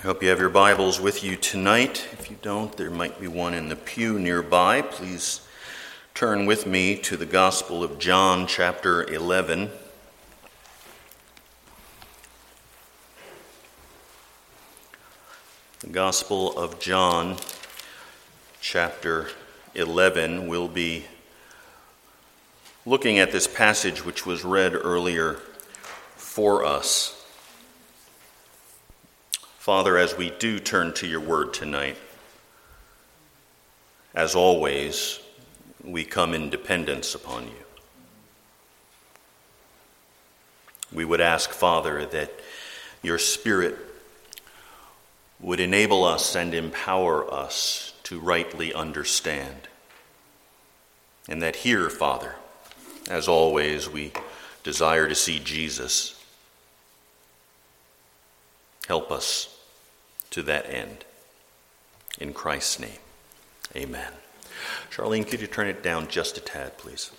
I hope you have your Bibles with you tonight. If you don't, there might be one in the pew nearby. Please turn with me to the Gospel of John, chapter 11. The Gospel of John, chapter 11, will be looking at this passage which was read earlier for us. Father, as we do turn to your word tonight, as always, we come in dependence upon you. We would ask, Father, that your Spirit would enable us and empower us to rightly understand. And that here, Father, as always, we desire to see Jesus. Help us to that end. In Christ's name, amen. Charlene, could you turn it down just a tad, please?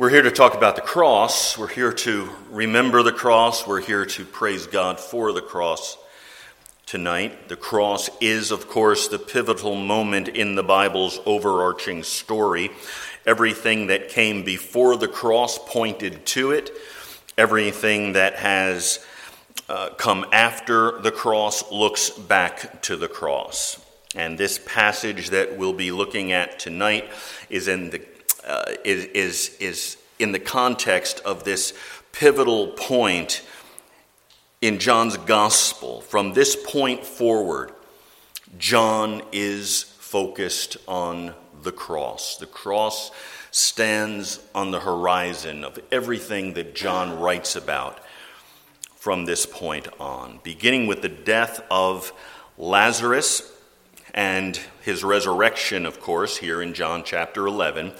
We're here to talk about the cross. We're here to remember the cross. We're here to praise God for the cross tonight. The cross is, of course, the pivotal moment in the Bible's overarching story. Everything that came before the cross pointed to it. Everything that has uh, come after the cross looks back to the cross. And this passage that we'll be looking at tonight is in the, uh, is, is, is in the context of this pivotal point in John's gospel. From this point forward, John is focused on the cross. The cross stands on the horizon of everything that John writes about from this point on, beginning with the death of Lazarus and his resurrection, of course, here in John chapter 11.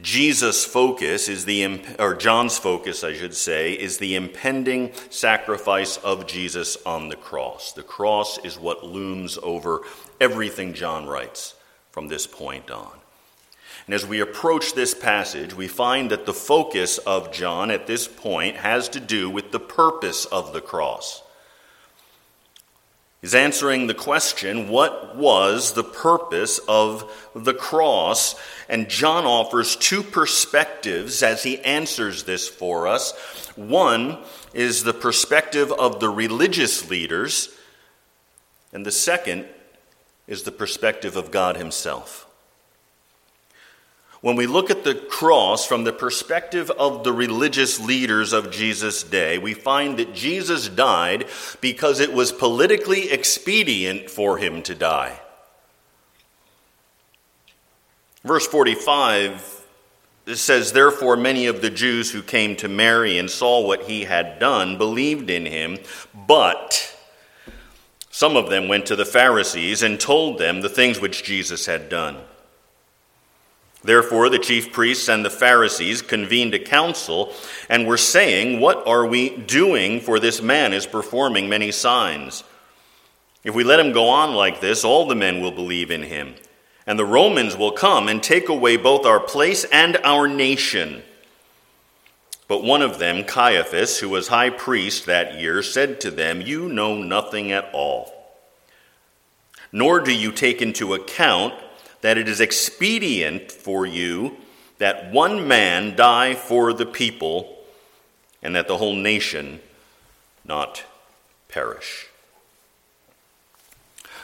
Jesus' focus is the, or John's focus, I should say, is the impending sacrifice of Jesus on the cross. The cross is what looms over everything John writes from this point on. And as we approach this passage, we find that the focus of John at this point has to do with the purpose of the cross. He's answering the question what was the purpose of the cross? And John offers two perspectives as he answers this for us. One is the perspective of the religious leaders, and the second is the perspective of God Himself. When we look at the cross from the perspective of the religious leaders of Jesus' day, we find that Jesus died because it was politically expedient for him to die. Verse 45 says, Therefore, many of the Jews who came to Mary and saw what he had done believed in him, but some of them went to the Pharisees and told them the things which Jesus had done. Therefore, the chief priests and the Pharisees convened a council and were saying, What are we doing? For this man is performing many signs. If we let him go on like this, all the men will believe in him. And the Romans will come and take away both our place and our nation. But one of them, Caiaphas, who was high priest that year, said to them, You know nothing at all. Nor do you take into account that it is expedient for you that one man die for the people and that the whole nation not perish.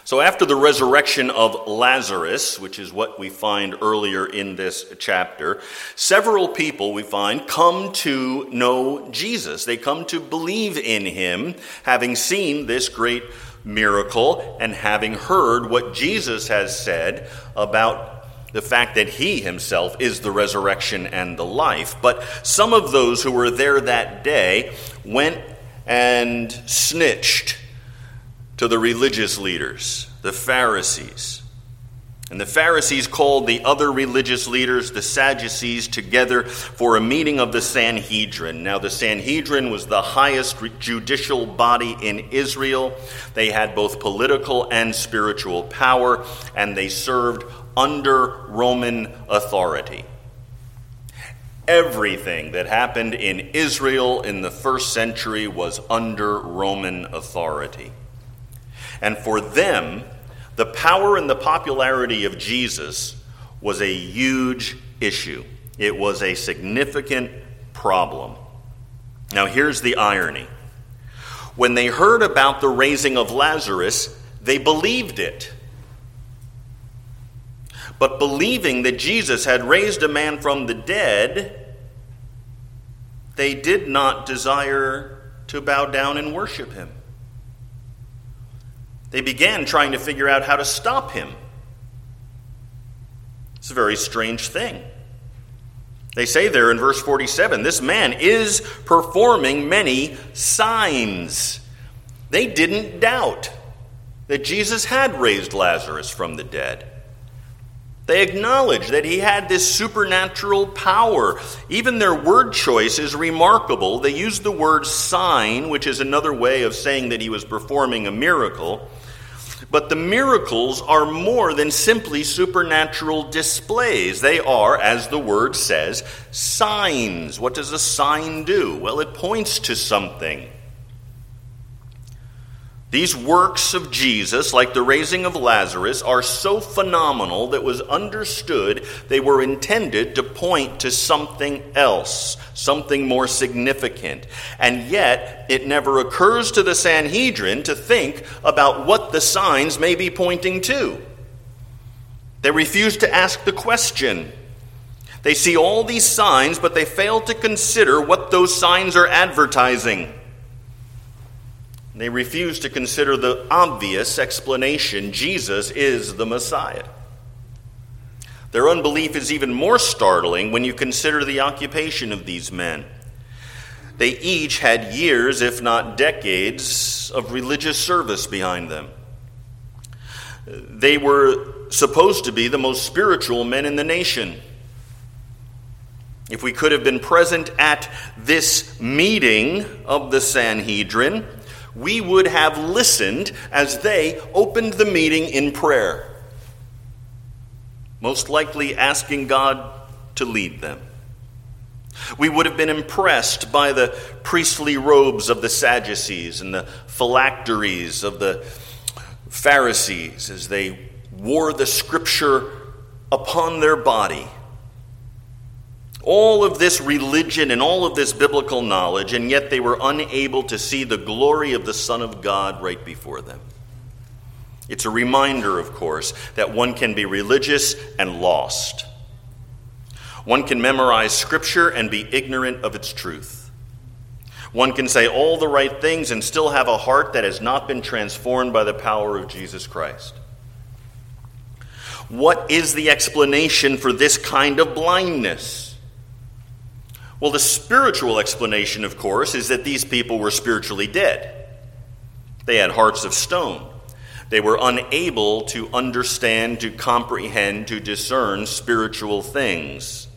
So, after the resurrection of Lazarus, which is what we find earlier in this chapter, several people we find come to know Jesus. They come to believe in him, having seen this great miracle and having heard what Jesus has said about the fact that he himself is the resurrection and the life. But some of those who were there that day went and snitched to the religious leaders, the Pharisees. And the Pharisees called the other religious leaders, the Sadducees, together for a meeting of the Sanhedrin. Now, the Sanhedrin was the highest judicial body in Israel. They had both political and spiritual power, and they served under Roman authority. Everything that happened in Israel in the first century was under Roman authority. And for them, the power and the popularity of Jesus was a huge issue. It was a significant problem. Now, here's the irony. When they heard about the raising of Lazarus, they believed it. But believing that Jesus had raised a man from the dead, they did not desire to bow down and worship him. They began trying to figure out how to stop him. It's a very strange thing. They say there in verse 47 this man is performing many signs. They didn't doubt that Jesus had raised Lazarus from the dead. They acknowledge that he had this supernatural power. Even their word choice is remarkable. They use the word sign, which is another way of saying that he was performing a miracle. But the miracles are more than simply supernatural displays. They are, as the word says, signs. What does a sign do? Well, it points to something. These works of Jesus, like the raising of Lazarus, are so phenomenal that was understood they were intended to point to something else, something more significant. And yet, it never occurs to the Sanhedrin to think about what the signs may be pointing to. They refuse to ask the question. They see all these signs, but they fail to consider what those signs are advertising. They refuse to consider the obvious explanation Jesus is the Messiah. Their unbelief is even more startling when you consider the occupation of these men. They each had years, if not decades, of religious service behind them. They were supposed to be the most spiritual men in the nation. If we could have been present at this meeting of the Sanhedrin, we would have listened as they opened the meeting in prayer, most likely asking God to lead them. We would have been impressed by the priestly robes of the Sadducees and the phylacteries of the Pharisees as they wore the scripture upon their body all of this religion and all of this biblical knowledge, and yet they were unable to see the glory of the Son of God right before them. It's a reminder, of course, that one can be religious and lost. One can memorize Scripture and be ignorant of its truth. One can say all the right things and still have a heart that has not been transformed by the power of Jesus Christ. What is the explanation for this kind of blindness? Well, the spiritual explanation, of course, is that these people were spiritually dead. They had hearts of stone. They were unable to understand, to comprehend, to discern spiritual things.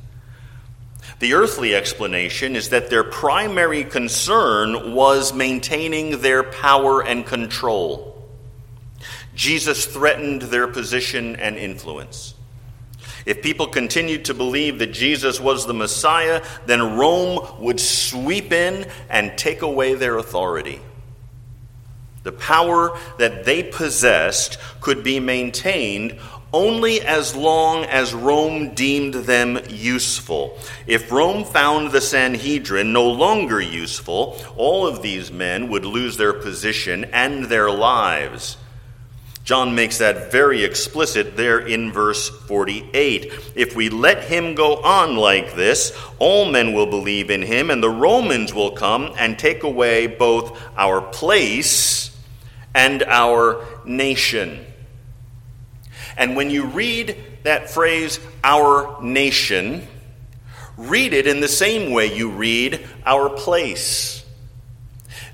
The earthly explanation is that their primary concern was maintaining their power and control. Jesus threatened their position and influence. If people continued to believe that Jesus was the Messiah, then Rome would sweep in and take away their authority. The power that they possessed could be maintained only as long as Rome deemed them useful. If Rome found the Sanhedrin no longer useful, all of these men would lose their position and their lives. John makes that very explicit there in verse 48. If we let him go on like this, all men will believe in him, and the Romans will come and take away both our place and our nation. And when you read that phrase, our nation, read it in the same way you read our place.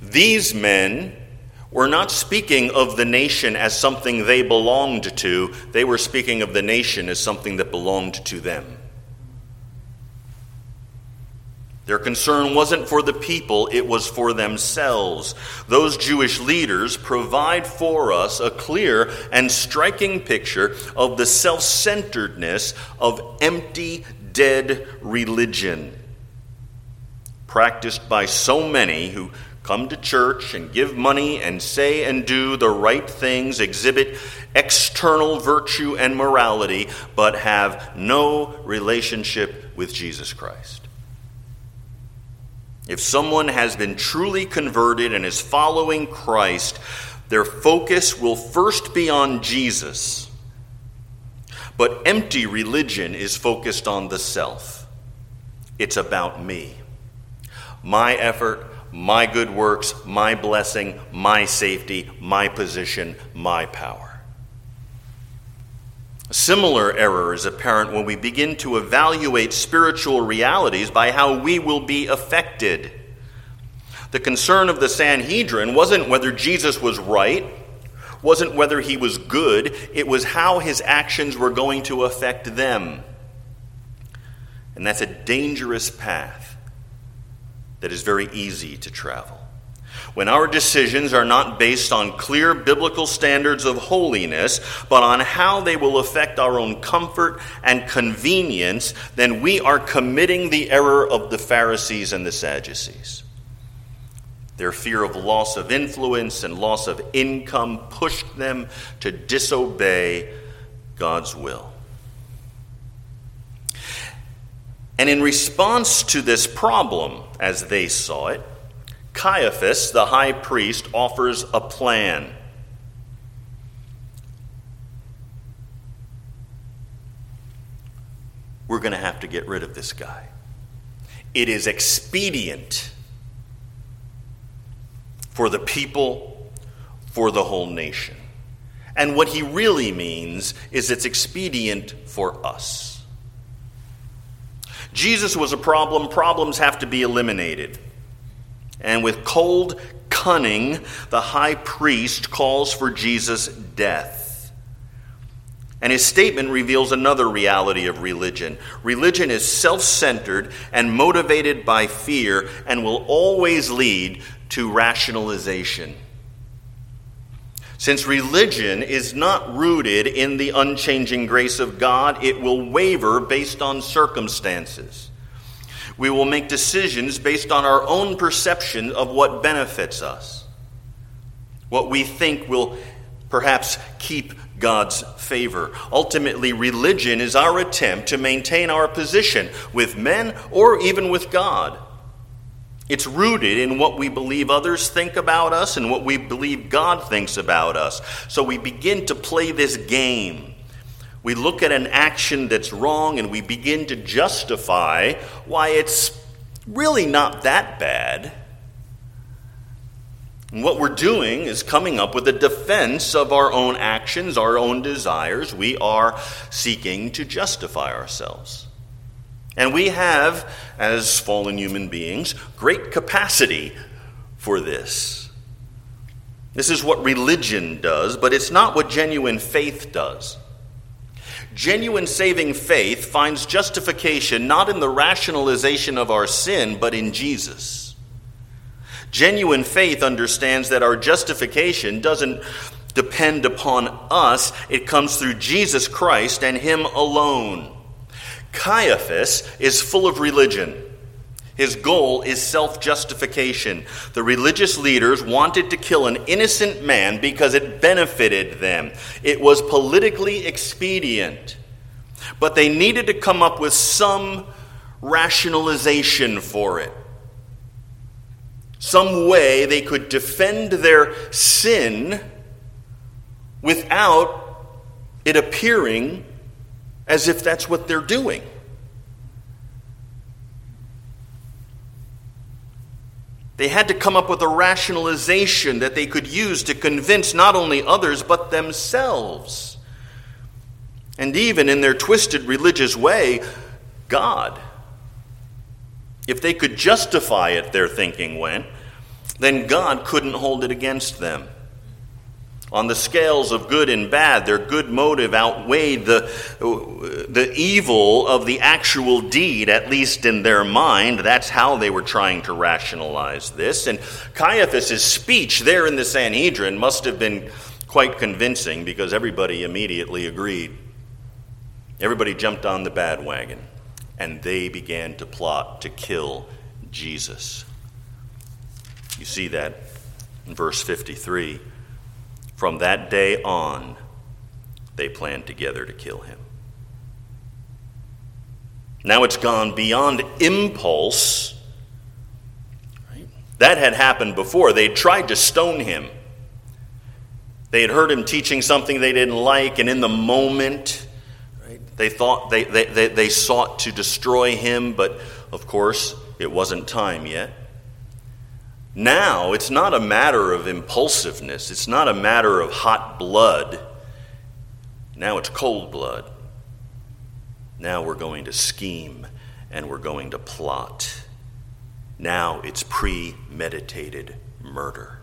These men were not speaking of the nation as something they belonged to, they were speaking of the nation as something that belonged to them. Their concern wasn't for the people, it was for themselves. Those Jewish leaders provide for us a clear and striking picture of the self centeredness of empty, dead religion. practiced by so many who come to church and give money and say and do the right things, exhibit external virtue and morality, but have no relationship with Jesus Christ. If someone has been truly converted and is following Christ, their focus will first be on Jesus. But empty religion is focused on the self. It's about me. My effort, my good works, my blessing, my safety, my position, my power. A similar error is apparent when we begin to evaluate spiritual realities by how we will be affected. The concern of the Sanhedrin wasn't whether Jesus was right, wasn't whether he was good, it was how his actions were going to affect them. And that's a dangerous path that is very easy to travel. When our decisions are not based on clear biblical standards of holiness, but on how they will affect our own comfort and convenience, then we are committing the error of the Pharisees and the Sadducees. Their fear of loss of influence and loss of income pushed them to disobey God's will. And in response to this problem, as they saw it, Caiaphas, the high priest, offers a plan. We're going to have to get rid of this guy. It is expedient for the people, for the whole nation. And what he really means is it's expedient for us. Jesus was a problem, problems have to be eliminated. And with cold cunning, the high priest calls for Jesus' death. And his statement reveals another reality of religion. Religion is self centered and motivated by fear and will always lead to rationalization. Since religion is not rooted in the unchanging grace of God, it will waver based on circumstances. We will make decisions based on our own perception of what benefits us, what we think will perhaps keep God's favor. Ultimately, religion is our attempt to maintain our position with men or even with God. It's rooted in what we believe others think about us and what we believe God thinks about us. So we begin to play this game we look at an action that's wrong and we begin to justify why it's really not that bad. And what we're doing is coming up with a defense of our own actions, our own desires. We are seeking to justify ourselves. And we have, as fallen human beings, great capacity for this. This is what religion does, but it's not what genuine faith does. Genuine saving faith finds justification not in the rationalization of our sin, but in Jesus. Genuine faith understands that our justification doesn't depend upon us, it comes through Jesus Christ and Him alone. Caiaphas is full of religion. His goal is self justification. The religious leaders wanted to kill an innocent man because it benefited them, it was politically expedient. But they needed to come up with some rationalization for it. Some way they could defend their sin without it appearing as if that's what they're doing. They had to come up with a rationalization that they could use to convince not only others, but themselves. And even in their twisted religious way, God. If they could justify it, their thinking went, then God couldn't hold it against them. On the scales of good and bad, their good motive outweighed the, the evil of the actual deed, at least in their mind. That's how they were trying to rationalize this. And Caiaphas' speech there in the Sanhedrin must have been quite convincing because everybody immediately agreed. Everybody jumped on the bad wagon, and they began to plot to kill Jesus. You see that in verse 53. From that day on, they planned together to kill him. Now it's gone beyond impulse. That had happened before. They tried to stone him. They had heard him teaching something they didn't like, and in the moment, they thought they, they, they, they sought to destroy him, but of course, it wasn't time yet. Now, it's not a matter of impulsiveness, it's not a matter of hot blood. Now it's cold blood. Now we're going to scheme and we're going to plot. Now it's premeditated murder.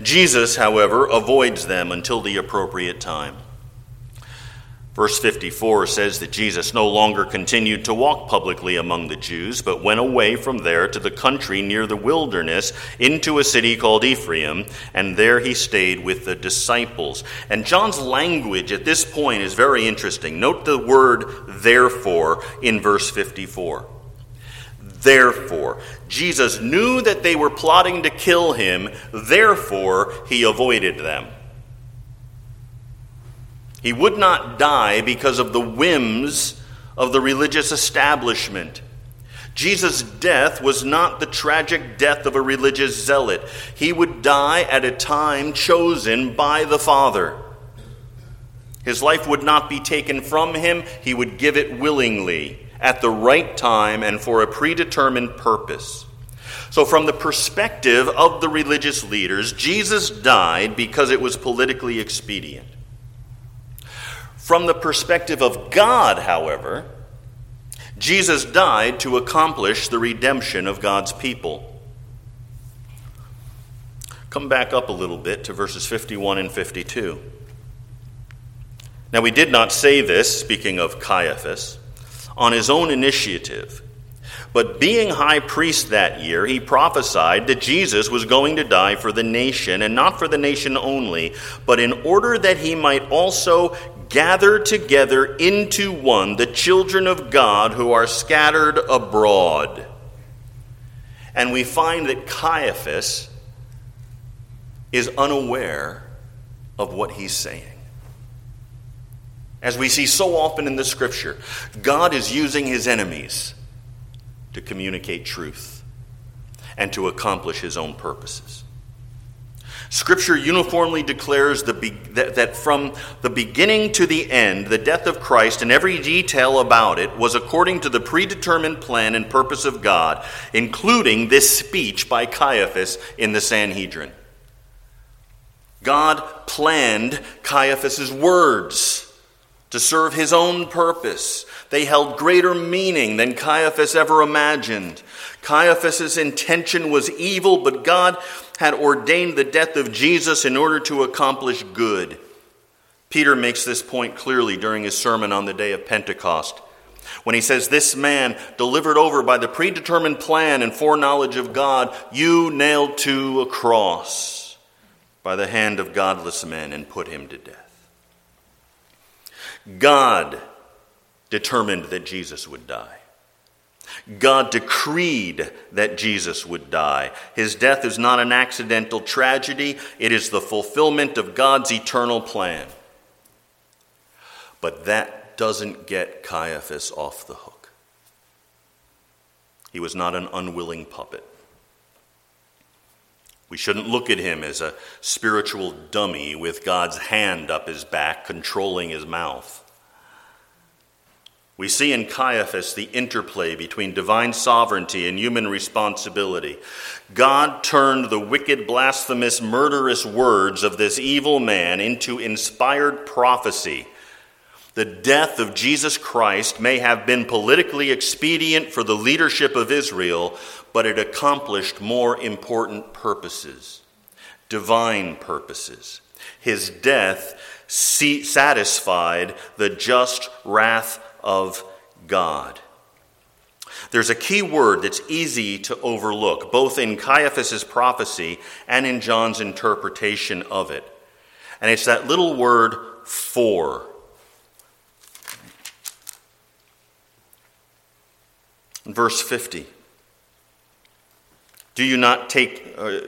Jesus, however, avoids them until the appropriate time. Verse 54 says that Jesus no longer continued to walk publicly among the Jews, but went away from there to the country near the wilderness into a city called Ephraim, and there he stayed with the disciples. And John's language at this point is very interesting. Note the word therefore in verse 54. Therefore, Jesus knew that they were plotting to kill him, therefore, he avoided them. He would not die because of the whims of the religious establishment. Jesus' death was not the tragic death of a religious zealot. He would die at a time chosen by the Father. His life would not be taken from him, he would give it willingly, at the right time, and for a predetermined purpose. So, from the perspective of the religious leaders, Jesus died because it was politically expedient. From the perspective of God, however, Jesus died to accomplish the redemption of God's people. Come back up a little bit to verses 51 and 52. Now, we did not say this, speaking of Caiaphas, on his own initiative. But being high priest that year, he prophesied that Jesus was going to die for the nation, and not for the nation only, but in order that he might also gather together into one the children of God who are scattered abroad. And we find that Caiaphas is unaware of what he's saying. As we see so often in the scripture, God is using his enemies to communicate truth and to accomplish his own purposes. Scripture uniformly declares the be- that, that from the beginning to the end, the death of Christ and every detail about it was according to the predetermined plan and purpose of God, including this speech by Caiaphas in the Sanhedrin. God planned Caiaphas's words to serve his own purpose. They held greater meaning than Caiaphas ever imagined. Caiaphas's intention was evil, but God had ordained the death of Jesus in order to accomplish good. Peter makes this point clearly during his sermon on the day of Pentecost when he says, This man, delivered over by the predetermined plan and foreknowledge of God, you nailed to a cross by the hand of godless men and put him to death. God determined that Jesus would die. God decreed that Jesus would die. His death is not an accidental tragedy, it is the fulfillment of God's eternal plan. But that doesn't get Caiaphas off the hook. He was not an unwilling puppet. We shouldn't look at him as a spiritual dummy with God's hand up his back, controlling his mouth. We see in Caiaphas the interplay between divine sovereignty and human responsibility. God turned the wicked, blasphemous, murderous words of this evil man into inspired prophecy. The death of Jesus Christ may have been politically expedient for the leadership of Israel, but it accomplished more important purposes, divine purposes. His death satisfied the just wrath of God. There's a key word that's easy to overlook, both in Caiaphas's prophecy and in John's interpretation of it. And it's that little word for. verse 50. Do you not take, uh,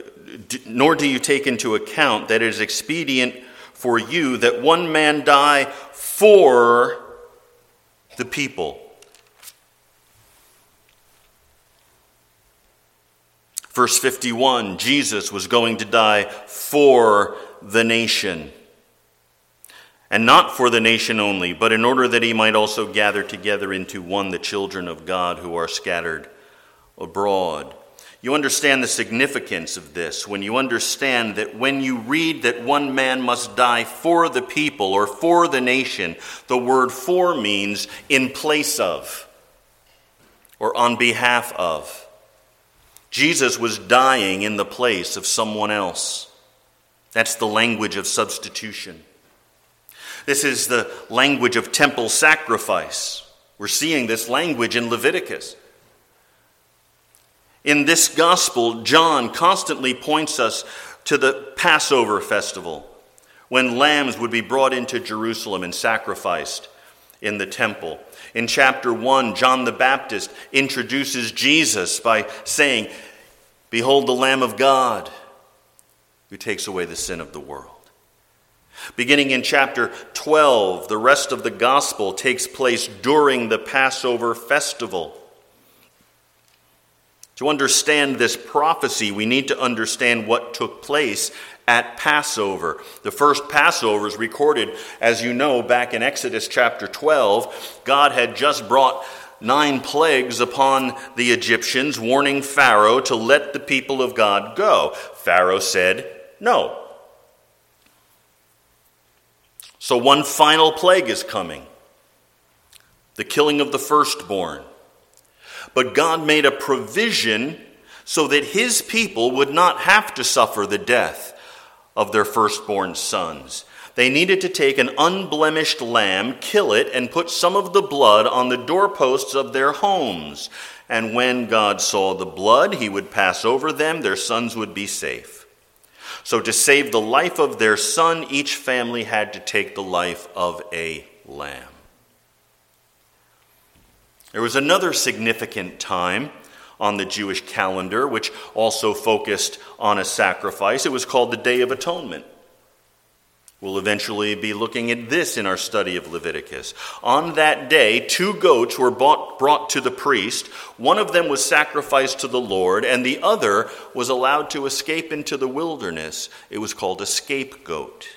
nor do you take into account that it is expedient for you that one man die for the people. Verse 51 Jesus was going to die for the nation. And not for the nation only, but in order that he might also gather together into one the children of God who are scattered abroad. You understand the significance of this when you understand that when you read that one man must die for the people or for the nation, the word for means in place of or on behalf of. Jesus was dying in the place of someone else. That's the language of substitution. This is the language of temple sacrifice. We're seeing this language in Leviticus. In this gospel, John constantly points us to the Passover festival when lambs would be brought into Jerusalem and sacrificed in the temple. In chapter 1, John the Baptist introduces Jesus by saying, Behold the Lamb of God who takes away the sin of the world. Beginning in chapter 12, the rest of the gospel takes place during the Passover festival. To understand this prophecy, we need to understand what took place at Passover. The first Passover is recorded, as you know, back in Exodus chapter 12. God had just brought nine plagues upon the Egyptians, warning Pharaoh to let the people of God go. Pharaoh said, No. So one final plague is coming the killing of the firstborn. But God made a provision so that his people would not have to suffer the death of their firstborn sons. They needed to take an unblemished lamb, kill it, and put some of the blood on the doorposts of their homes. And when God saw the blood, he would pass over them, their sons would be safe. So, to save the life of their son, each family had to take the life of a lamb. There was another significant time on the Jewish calendar which also focused on a sacrifice. It was called the Day of Atonement. We'll eventually be looking at this in our study of Leviticus. On that day, two goats were bought, brought to the priest. One of them was sacrificed to the Lord, and the other was allowed to escape into the wilderness. It was called a scapegoat.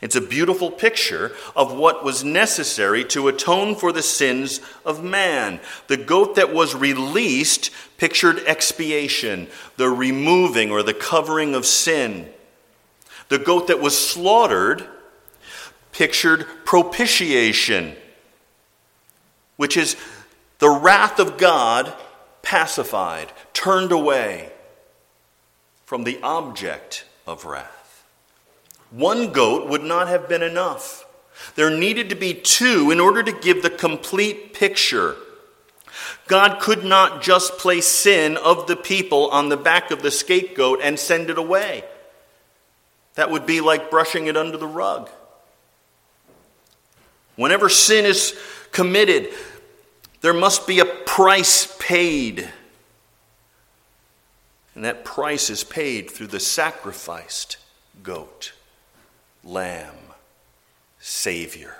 It's a beautiful picture of what was necessary to atone for the sins of man. The goat that was released pictured expiation, the removing or the covering of sin. The goat that was slaughtered pictured propitiation, which is the wrath of God pacified, turned away from the object of wrath. One goat would not have been enough. There needed to be two in order to give the complete picture. God could not just place sin of the people on the back of the scapegoat and send it away. That would be like brushing it under the rug. Whenever sin is committed, there must be a price paid. And that price is paid through the sacrificed goat. Lamb, Savior.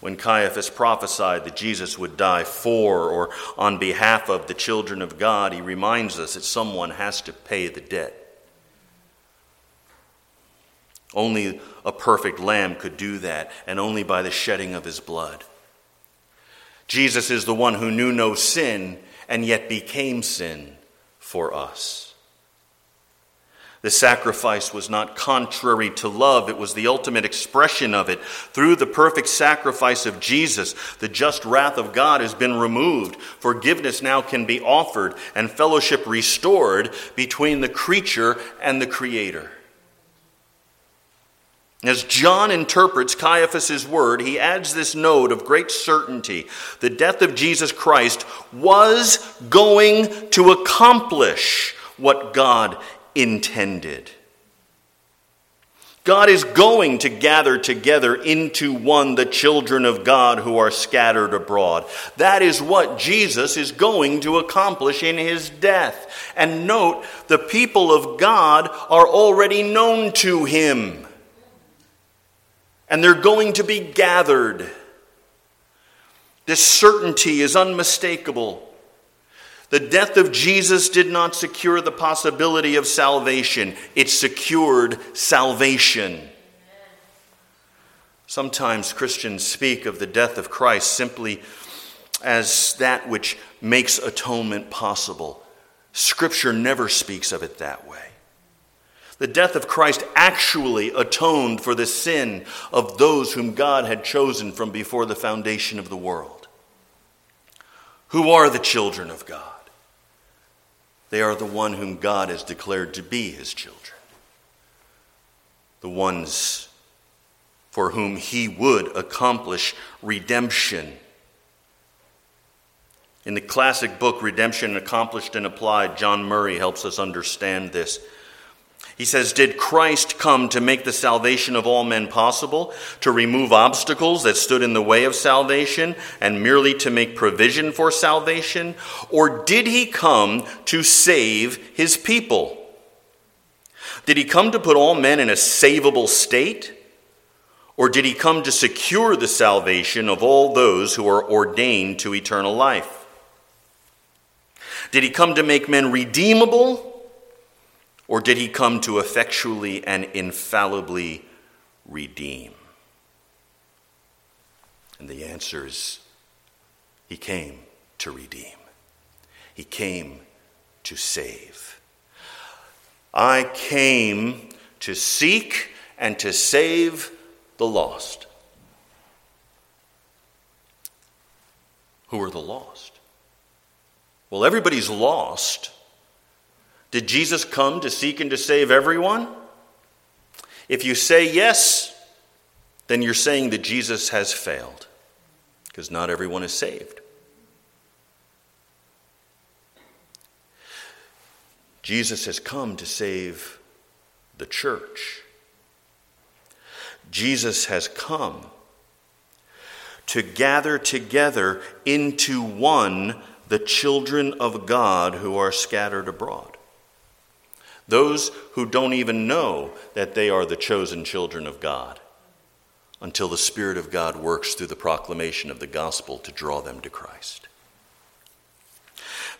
When Caiaphas prophesied that Jesus would die for or on behalf of the children of God, he reminds us that someone has to pay the debt. Only a perfect lamb could do that, and only by the shedding of his blood. Jesus is the one who knew no sin and yet became sin for us. The sacrifice was not contrary to love, it was the ultimate expression of it. Through the perfect sacrifice of Jesus, the just wrath of God has been removed. Forgiveness now can be offered and fellowship restored between the creature and the Creator. As John interprets Caiaphas' word, he adds this note of great certainty. The death of Jesus Christ was going to accomplish what God intended. God is going to gather together into one the children of God who are scattered abroad. That is what Jesus is going to accomplish in his death. And note, the people of God are already known to him. And they're going to be gathered. This certainty is unmistakable. The death of Jesus did not secure the possibility of salvation, it secured salvation. Sometimes Christians speak of the death of Christ simply as that which makes atonement possible. Scripture never speaks of it that way. The death of Christ actually atoned for the sin of those whom God had chosen from before the foundation of the world. Who are the children of God? They are the one whom God has declared to be his children, the ones for whom he would accomplish redemption. In the classic book, Redemption Accomplished and Applied, John Murray helps us understand this. He says, Did Christ come to make the salvation of all men possible, to remove obstacles that stood in the way of salvation, and merely to make provision for salvation? Or did he come to save his people? Did he come to put all men in a savable state? Or did he come to secure the salvation of all those who are ordained to eternal life? Did he come to make men redeemable? Or did he come to effectually and infallibly redeem? And the answer is he came to redeem, he came to save. I came to seek and to save the lost. Who are the lost? Well, everybody's lost did Jesus come to seek and to save everyone? If you say yes, then you're saying that Jesus has failed, because not everyone is saved. Jesus has come to save the church. Jesus has come to gather together into one the children of God who are scattered abroad. Those who don't even know that they are the chosen children of God until the Spirit of God works through the proclamation of the gospel to draw them to Christ.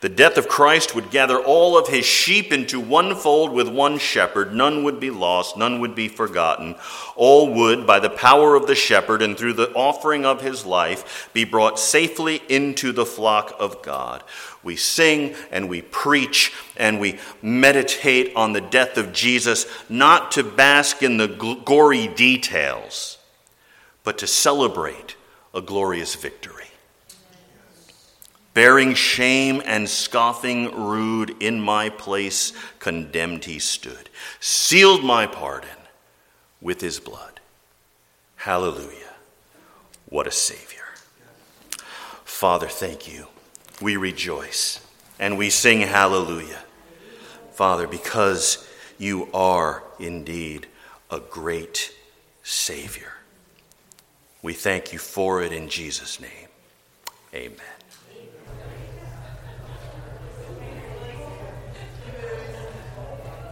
The death of Christ would gather all of his sheep into one fold with one shepherd. None would be lost, none would be forgotten. All would, by the power of the shepherd and through the offering of his life, be brought safely into the flock of God. We sing and we preach and we meditate on the death of Jesus, not to bask in the gory details, but to celebrate a glorious victory. Bearing shame and scoffing rude, in my place condemned he stood, sealed my pardon with his blood. Hallelujah. What a Savior. Father, thank you. We rejoice and we sing hallelujah. Father, because you are indeed a great Savior. We thank you for it in Jesus' name. Amen.